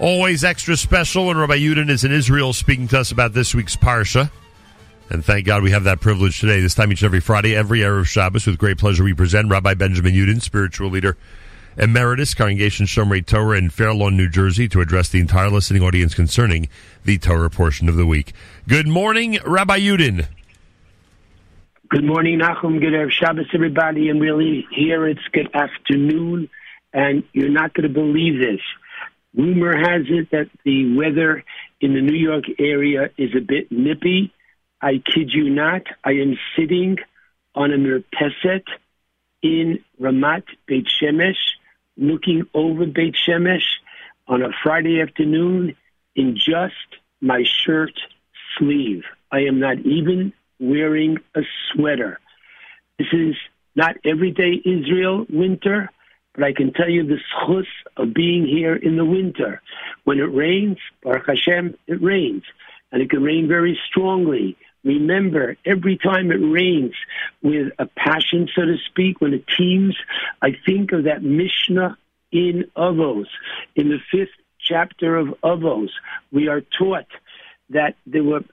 Always extra special when Rabbi Yudin is in Israel speaking to us about this week's Parsha. And thank God we have that privilege today. This time each and every Friday, every Erev Shabbos, with great pleasure we present Rabbi Benjamin Yudin, spiritual leader emeritus, Congregation Shomrei Torah in Fair Lawn, New Jersey, to address the entire listening audience concerning the Torah portion of the week. Good morning, Rabbi Yudin. Good morning, Nachum. Good Erev Shabbos, everybody. And really, here it's good afternoon, and you're not going to believe this. Rumor has it that the weather in the New York area is a bit nippy. I kid you not. I am sitting on a mirpeset in Ramat Beit Shemesh, looking over Beit Shemesh on a Friday afternoon in just my shirt sleeve. I am not even wearing a sweater. This is not everyday Israel winter. But I can tell you the schus of being here in the winter. When it rains, Baruch Hashem, it rains. And it can rain very strongly. Remember, every time it rains with a passion, so to speak, when it teems, I think of that Mishnah in Avos. In the fifth chapter of Avos, we are taught that there were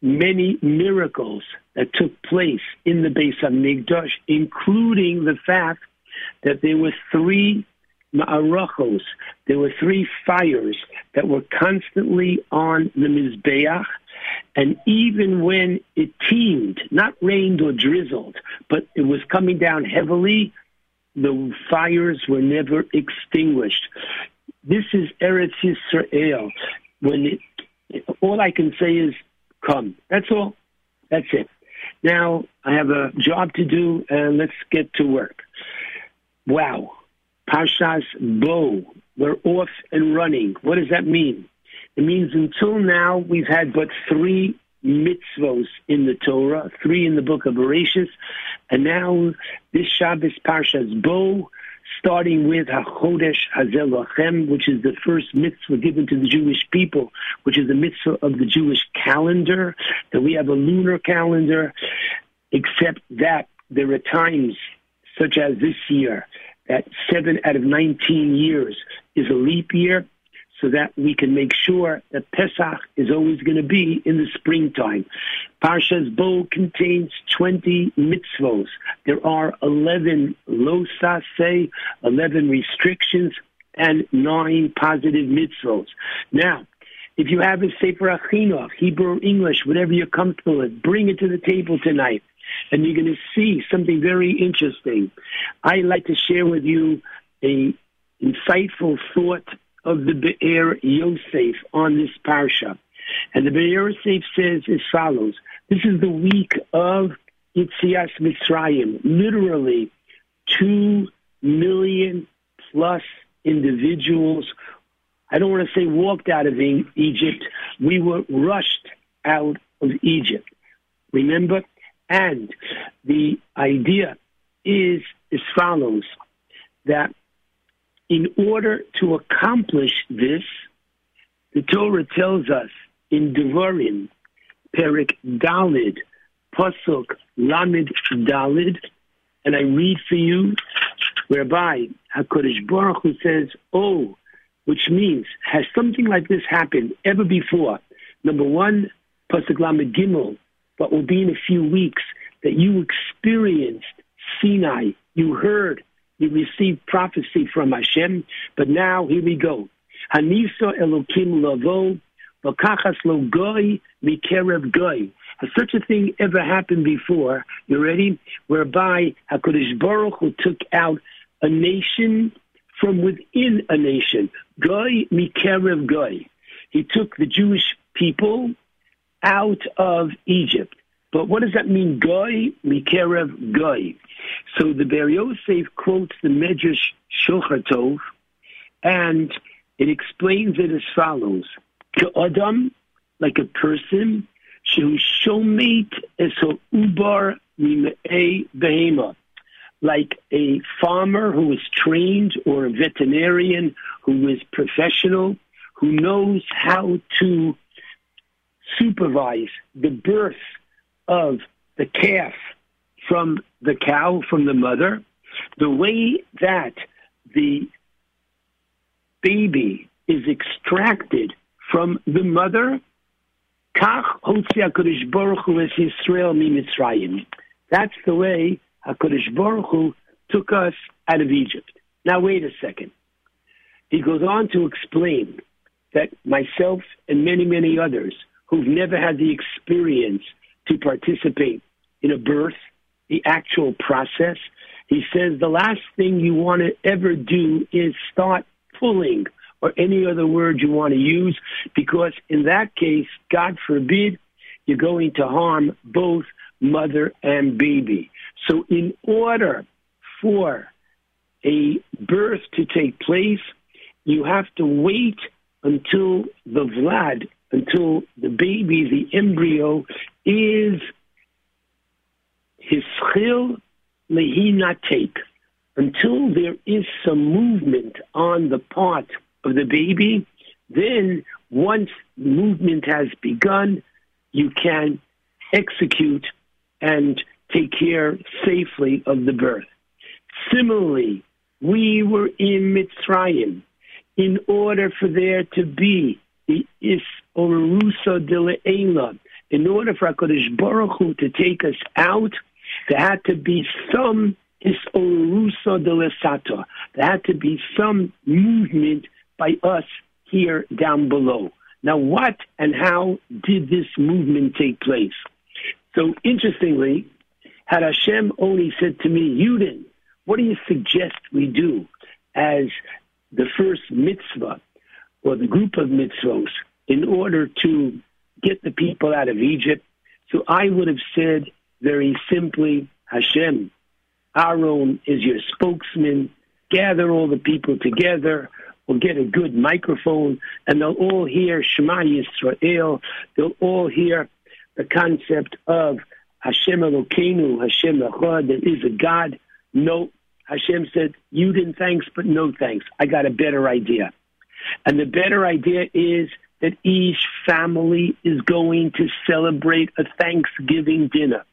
many miracles that took place in the Beis Hamikdash, including the fact that there were three ma'arachos, there were three fires that were constantly on the Mizbeach, and even when it teemed, not rained or drizzled, but it was coming down heavily, the fires were never extinguished. This is Eretz Yisrael. When it, all I can say is, come. That's all. That's it. Now I have a job to do, and let's get to work. Wow. Parshas Bo. We're off and running. What does that mean? It means until now we've had but three mitzvos in the Torah, three in the book of Bereshit, and now this Shabbos Parshas Bo, starting with HaChodesh Hazeh Lachem, which is the first mitzvah given to the Jewish people, which is the mitzvah of the Jewish calendar, that we have a lunar calendar, except that there are times such as this year, that seven out of 19 years is a leap year, so that we can make sure that Pesach is always going to be in the springtime. Parshas Bo contains 20 mitzvos. There are 11 losas, say, 11 restrictions, and nine positive mitzvos. Now, if you have a Sefer HaChinuch, Hebrew, or English, whatever you're comfortable with, bring it to the table tonight and you're going to see something very interesting. I'd like to share with you a insightful thought of the Be'er Yosef on this parsha. And the Be'er Yosef says as follows. This is the week of Yitzias Mitzrayim. Literally, two million plus individuals. I don't want to say walked out of Egypt. We were rushed out of Egypt. Remember, and the idea is as follows that in order to accomplish this, the Torah tells us in Devarim, Perik Dalid, Pasuk Lamed Dalid, and I read for you, whereby HaKadosh Baruch Hu says, Oh, which means, has something like this happened ever before? Number one, Pasuk Lamed Gimel, but will be in a few weeks, that you experienced Sinai, you heard, you received prophecy from Hashem, but now here we go. Hanisa Elokim Lavo, Vakachas Lo Goy, Mikerev Goy. Has such a thing ever happened before? You ready? Whereby HaKadosh Baruch Hu took out a nation from within a nation. Goy Mikerev Goy. He took the Jewish people out of Egypt. But what does that mean, goy, mikerev goy? So the Be'er Yosef quotes the Medrash Shulchan and it explains it as follows. Adam, like a person, shehu shomeit es ubar mimei behema, like a farmer who is trained or a veterinarian who is professional, who knows how to supervise the birth of the calf from the cow, from the mother, the way that the baby is extracted from the mother. That's the way HaKadosh Baruch Hu took us out of Egypt. Now, wait a second. He goes on to explain that myself and many, many others who've never had the experience to participate in a birth, the actual process, he says the last thing you want to ever do is start pulling or any other word you want to use, because in that case, God forbid, you're going to harm both mother and baby. So, in order for a birth to take place, you have to wait until the Vlad, until the baby, the embryo, is hischil not take, until there is some movement on the part of the baby. Then, once movement has begun, you can execute and take care safely of the birth. Similarly, we were in Mitzrayim in order for there to be the Is Orusa de Le'ela, in order for HaKadosh Baruch Hu to take us out, there had to be some Is Orusa de Le'sata. There had to be some movement by us here down below. Now, what and how did this movement take place? So, interestingly, had Hashem only said to me, Yudin, what do you suggest we do as the first mitzvah or the group of mitzvahs in order to get the people out of Egypt? So I would have said very simply, Hashem, Aaron is your spokesman. Gather all the people together. We'll get a good microphone, and they'll all hear Shema Yisrael. They'll all hear the concept of Hashem Elokeinu, Hashem Echad, there is a God. No, Hashem said, you didn't thanks, but no thanks. I got a better idea. And the better idea is that each family is going to celebrate a Thanksgiving dinner.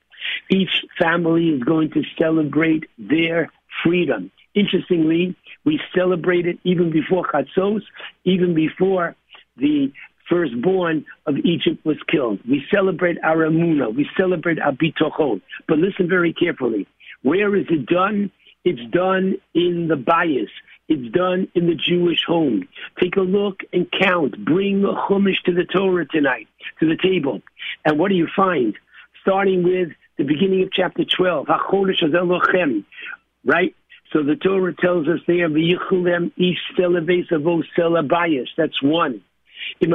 Each family is going to celebrate their freedom. Interestingly, we celebrate it even before Chatzos, even before the firstborn of Egypt was killed. We celebrate our Amunah. We celebrate our. But listen very carefully. Where is it done? It's done in the bias. It's done in the Jewish home. Take a look and count. Bring a chumash to the Torah tonight, to the table. And what do you find? Starting with the beginning of chapter 12, right? So the Torah tells us there, That's one. If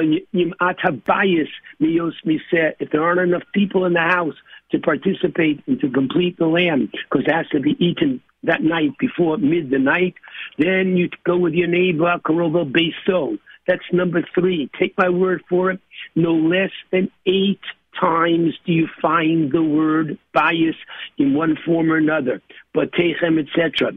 there aren't enough people in the house to participate and to complete the lamb, because it has to be eaten that night before mid the night. then you go with your neighbor, Karoba Beso. That's number three. Take my word for it. No less than eight times do you find the word bias in one form or another, but techem, etc.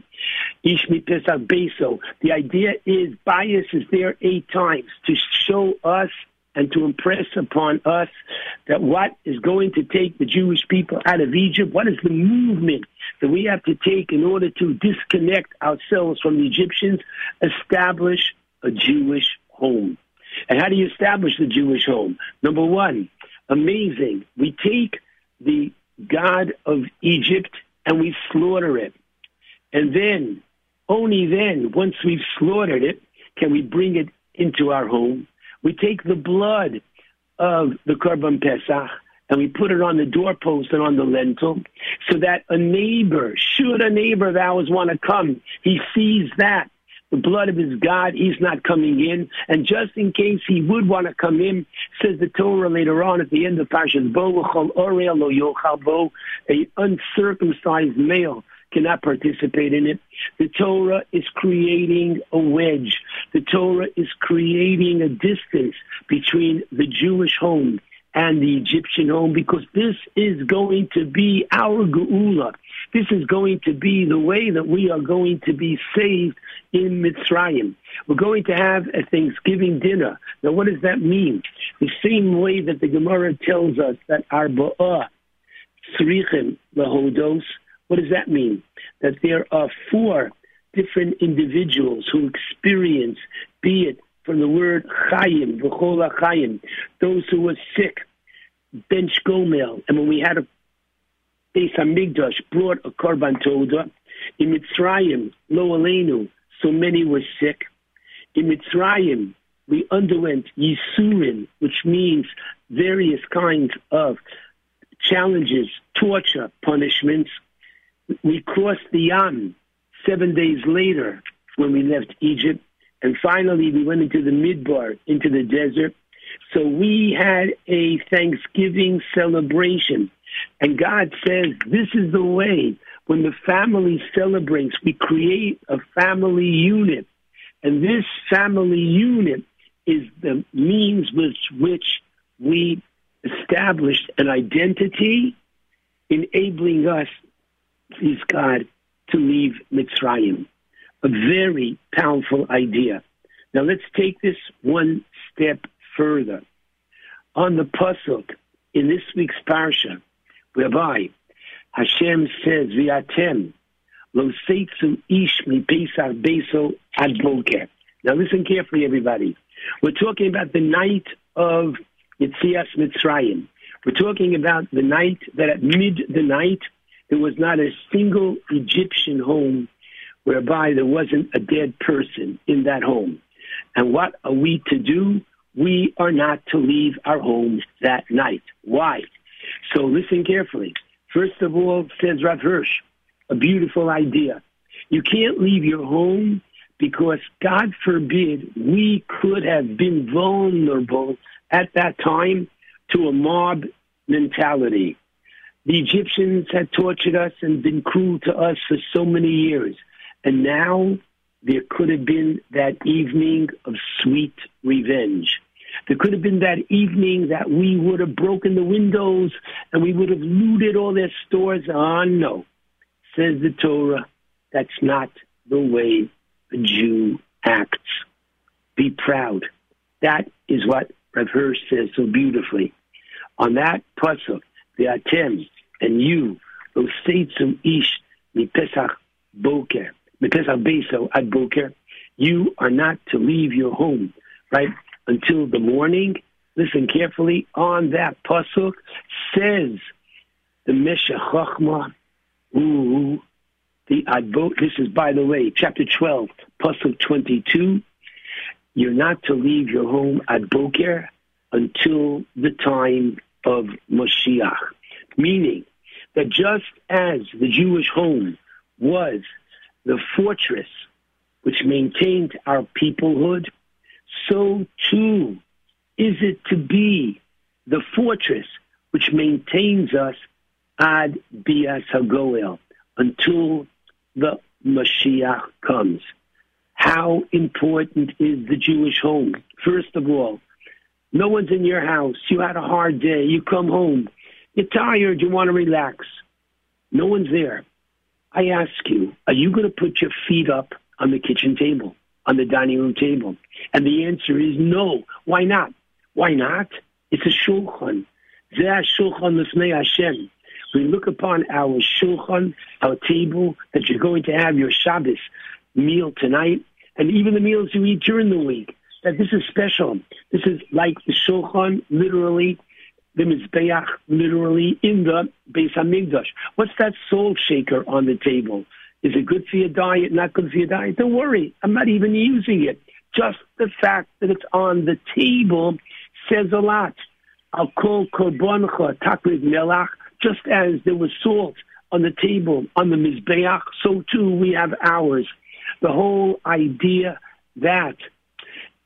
Ishmi Pesach Beso. The idea is bias is there eight times to show us and to impress upon us that what is going to take the Jewish people out of Egypt, what is the movement that we have to take in order to disconnect ourselves from the Egyptians, establish a Jewish home. And how do you establish the Jewish home? Number one, amazing. We take the God of Egypt and we slaughter it. And then, only then, once we've slaughtered it, can we bring it into our home. We take the blood of the Korban Pesach and we put it on the doorpost and on the lintel so that a neighbor, should a neighbor of ours want to come, he sees that the blood of his God, he's not coming in. And just in case he would want to come in, says the Torah later on at the end of Parshas Bo, Bo, a uncircumcised male cannot participate in it. The Torah is creating a wedge. The Torah is creating a distance between the Jewish home and the Egyptian home because this is going to be our geula. This is going to be the way that we are going to be saved in Mitzrayim. We're going to have a Thanksgiving dinner. Now, what does that mean? The same way that the Gemara tells us that arba'ah, tzrichim lahodos, what does that mean? That there are four different individuals who experience, be it from the word chayim, v'chol chayim, those who were sick, bench gomel. And when we had a Beis Hamikdash brought a korban toda, in Mitzrayim, lo aleinu, so many were sick. In Mitzrayim, we underwent Yisurin, which means various kinds of challenges, torture, punishments. We crossed the Yam seven days later when we left Egypt. And finally, we went into the Midbar, into the desert. So we had a Thanksgiving celebration. And God says, this is the way. When the family celebrates, we create a family unit. And this family unit is the means with which we established an identity, enabling us, please God, to leave Mitzrayim. A very powerful idea. Now let's take this one step further. On the pasuk in this week's parsha, whereby Hashem says, "V'atem lo seitzu ish mi pesach beso ad boker." Now listen carefully, everybody. We're talking about the night of Yitzias Mitzrayim. We're talking about the night that at mid the night there was not a single Egyptian home whereby there wasn't a dead person in that home. And what are we to do? We are not to leave our homes that night. Why? So listen carefully. First of all, says Rav Hirsch, a beautiful idea. You can't leave your home because God forbid we could have been vulnerable at that time to a mob mentality. The Egyptians had tortured us and been cruel to us for so many years. And now there could have been that evening of sweet revenge. There could have been that evening that we would have broken the windows and we would have looted all their stores. Ah, no. Says the Torah, that's not the way a Jew acts. Be proud. That is what Rav Hirsch says so beautifully. On that pasuk, the Atem and you, those seitzum ish mi pesach boker, mi pesach beso ad boker, you are not to leave your home, right, until the morning. Listen carefully. On that pasuk says the Meshech Chochma, ooh, the Adbo, this is, by the way, chapter 12, pasuk 22. You're not to leave your home at Boker until the time of Moshiach. Meaning that just as the Jewish home was the fortress which maintained our peoplehood, so too is it to be the fortress which maintains us ad bias hagoel until the Mashiach comes. How important is the Jewish home? First of all, no one's in your house. You had a hard day. You come home. You're tired. You want to relax. No one's there. I ask you, are you going to put your feet up on the kitchen table, on the dining room table? And the answer is no. Why not? Why not? It's a shulchan. Zeh shulchan l'fnei Hashem. We look upon our shulchan, our table that you're going to have your Shabbos meal tonight, and even the meals you eat during the week. That this is special. This is like the shulchan, literally, the mizbeach, literally in the Beis Hamikdash. What's that salt shaker on the table? Is it good for your diet? Not good for your diet? Don't worry. I'm not even using it. Just the fact that it's on the table says a lot. I'll call korbancha takriv melach just as there was salt on the table on the Mizbeach, so too we have ours. The whole idea that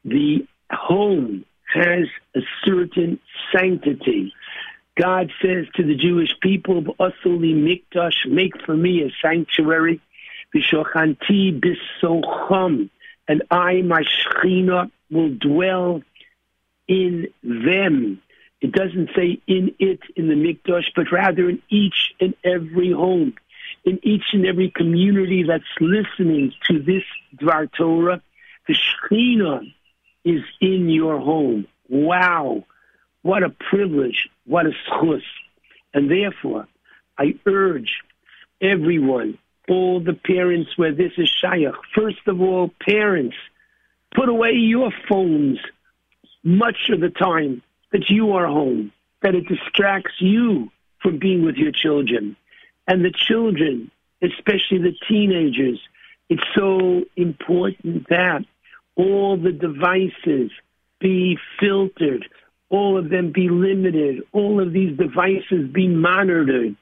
the home has a certain sanctity. God says to the Jewish people, Asuli mikdash, make for me a sanctuary, Vishochanti bisocham, and I, my Shechina, will dwell in them. It doesn't say in it, in the Mikdash, but rather in each and every home, in each and every community that's listening to this Dvar Torah. The Shekhinah is in your home. Wow. What a privilege. What a schus. And therefore, I urge everyone, all the parents where this is shayach, first of all, parents, Put away your phones much of the time that you are home, that it distracts you from being with your children. And the children, especially the teenagers, it's so important that all the devices be filtered, all of them be limited, all of these devices be monitored.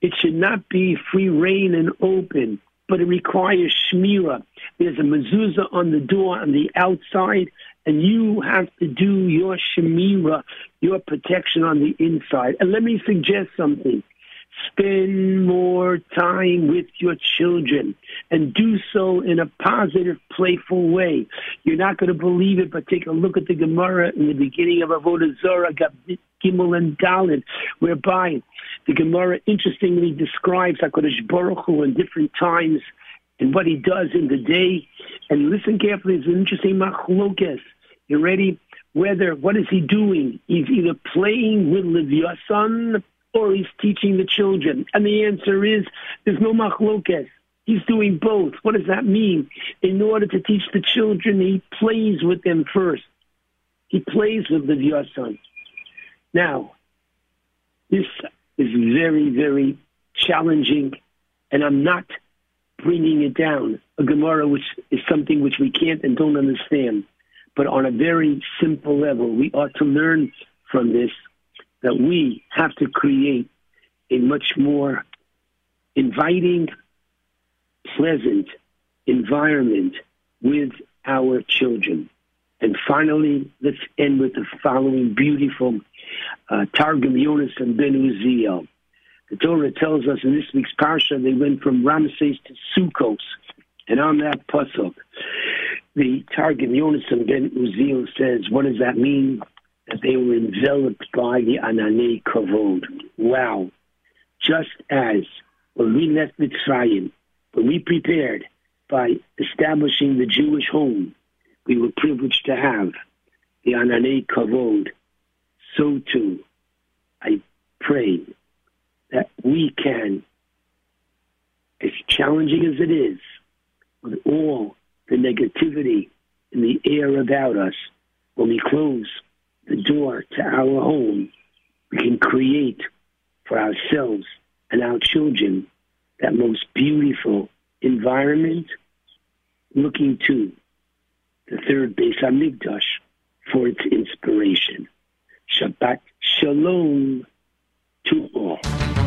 It should not be free reign and open, but it requires shmira. There's a mezuzah on the door on the outside, and you have to do your shemira, your protection on the inside. And let me suggest something. Spend more time with your children and do so in a positive, playful way. You're not going to believe it, but take a look at the Gemara in the beginning of Avodah Zorah, Gimel and Dalit, whereby the Gemara interestingly describes HaKadosh Baruch Hu in different times and what he does in the day. And listen carefully, it's an interesting machlokes. You ready? Whether, what is he doing? He's either playing with Livyasan or he's teaching the children? And the answer is there's no machlokes. He's doing both. What does that mean? In order to teach the children, he plays with them first. He plays with the Vyasan. Now, this is very, very challenging, and I'm not bringing it down. A Gemara, which is something which we can't and don't understand. But on a very simple level, we ought to learn from this that we have to create a much more inviting, pleasant environment with our children. And finally, let's end with the following beautiful uh, Targum Yonasan Ben Uziel. The Torah tells us in this week's parsha they went from Ramses to Sukkos, and on that pasuk, the Targum Yonasan Ben Uziel says, "What does that mean?" That they were enveloped by the Ananei Kavod. Wow. Just as when we left Mitzrayim, when we prepared by establishing the Jewish home, we were privileged to have the Ananei Kavod. So too, I pray that we can, as challenging as it is, with all the negativity in the air about us, when we close the door to our home, we can create for ourselves and our children that most beautiful environment, looking to the third Beis Hamikdash for its inspiration. Shabbat Shalom to all.